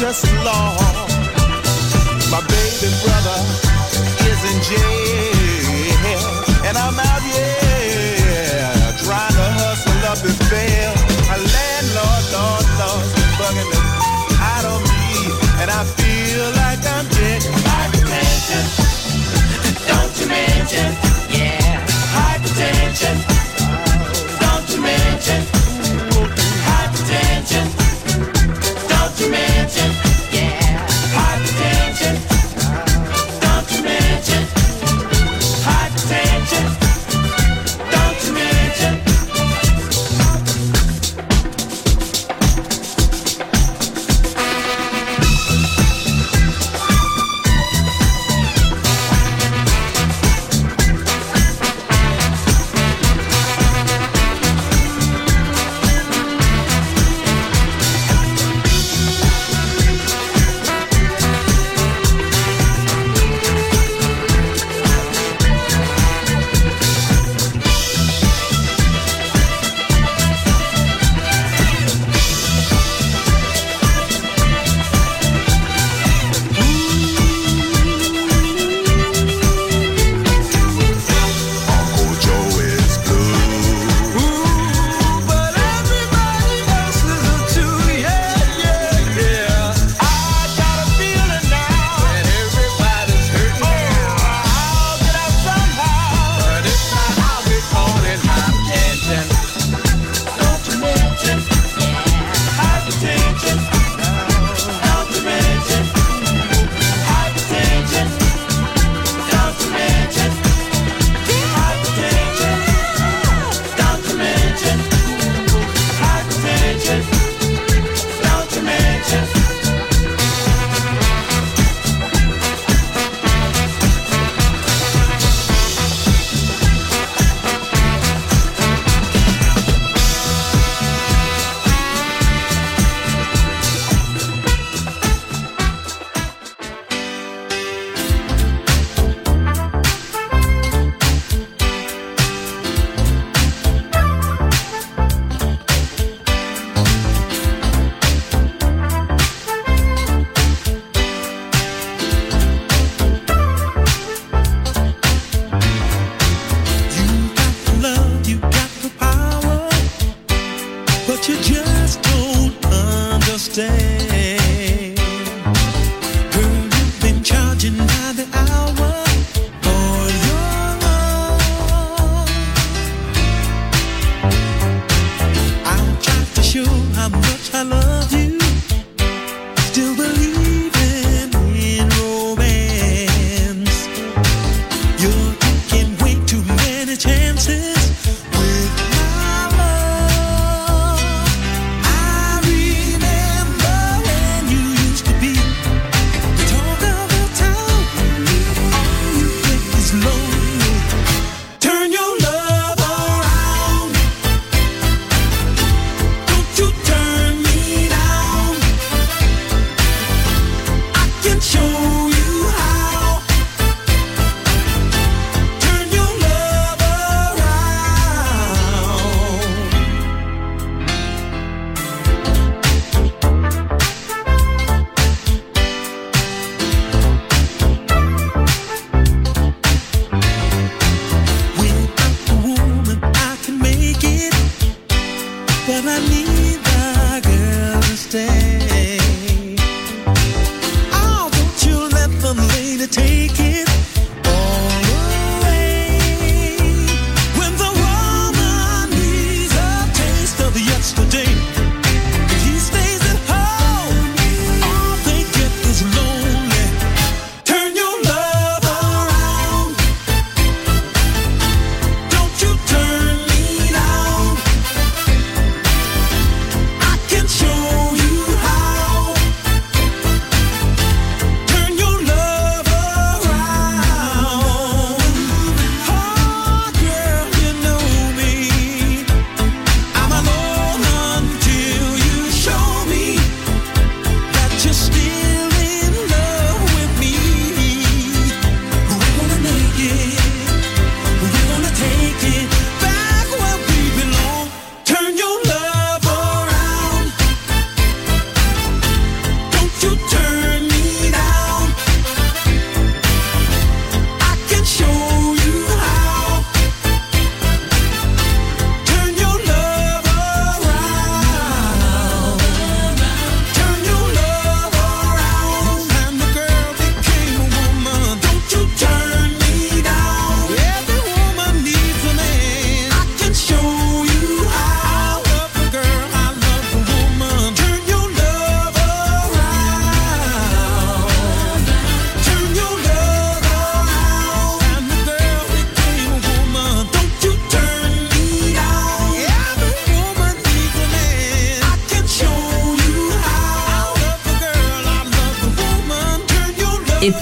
just law.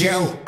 you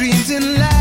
Dreams in life.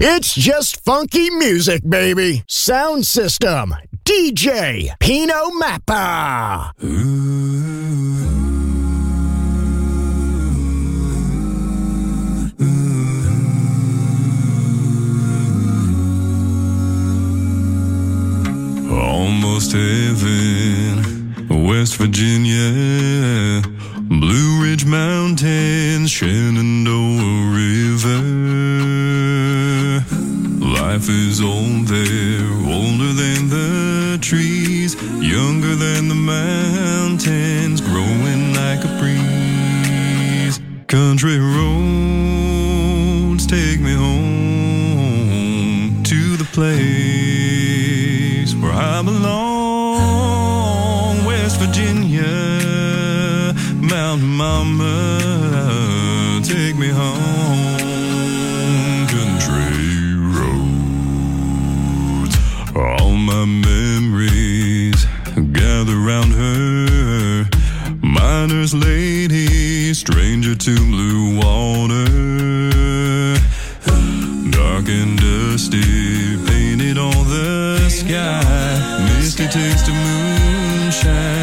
It's just funky music, baby. Sound system, DJ, Pino Mappa. Almost heaven. West Virginia, Blue Ridge Mountains, Shenandoah River. Life is old there, older than the trees, younger than the mountains, growing like a breeze. Country roads take me home to the place where I belong, West Virginia, Mount Mama. All my memories gather round her. Miner's lady, stranger to blue water. Dark and dusty, painted on the sky. Misty taste of moonshine.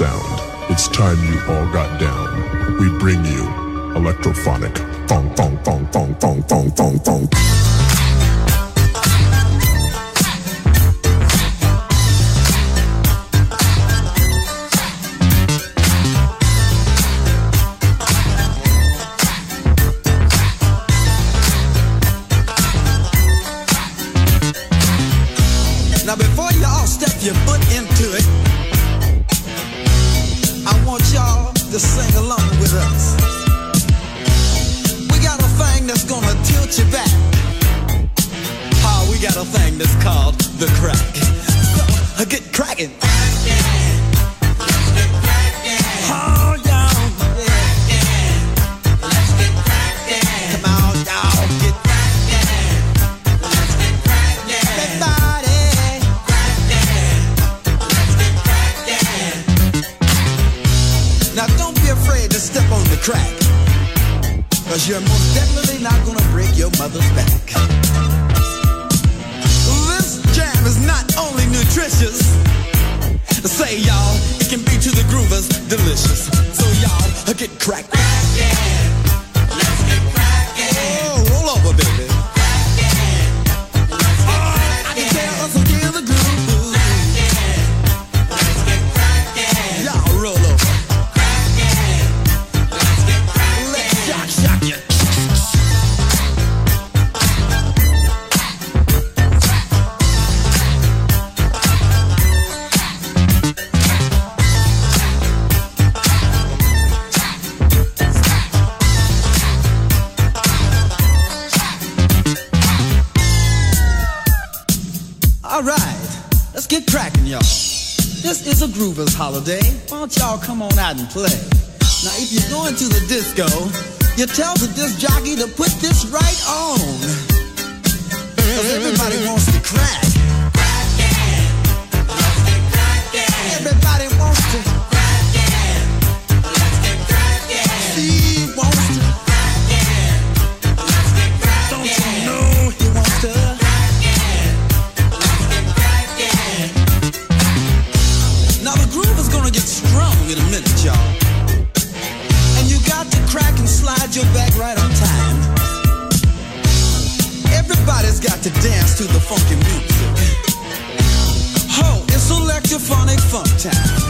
Sound. It's time you all got down. We bring you electrophonic. Fong, fong, fong, fong, fong, fong, fong, fong. Crack. Cause you're most definitely not gonna break your mother's back. This jam is not only nutritious. Say y'all, it can be to the groovers delicious. So y'all, get cracked. Oh, holiday. Why don't y'all come on out and play? Now, if you're going to the disco, you tell the disc jockey to put this right on. Cause everybody wants to crack. Electrophonic funk time.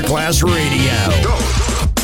Masterclass Radio.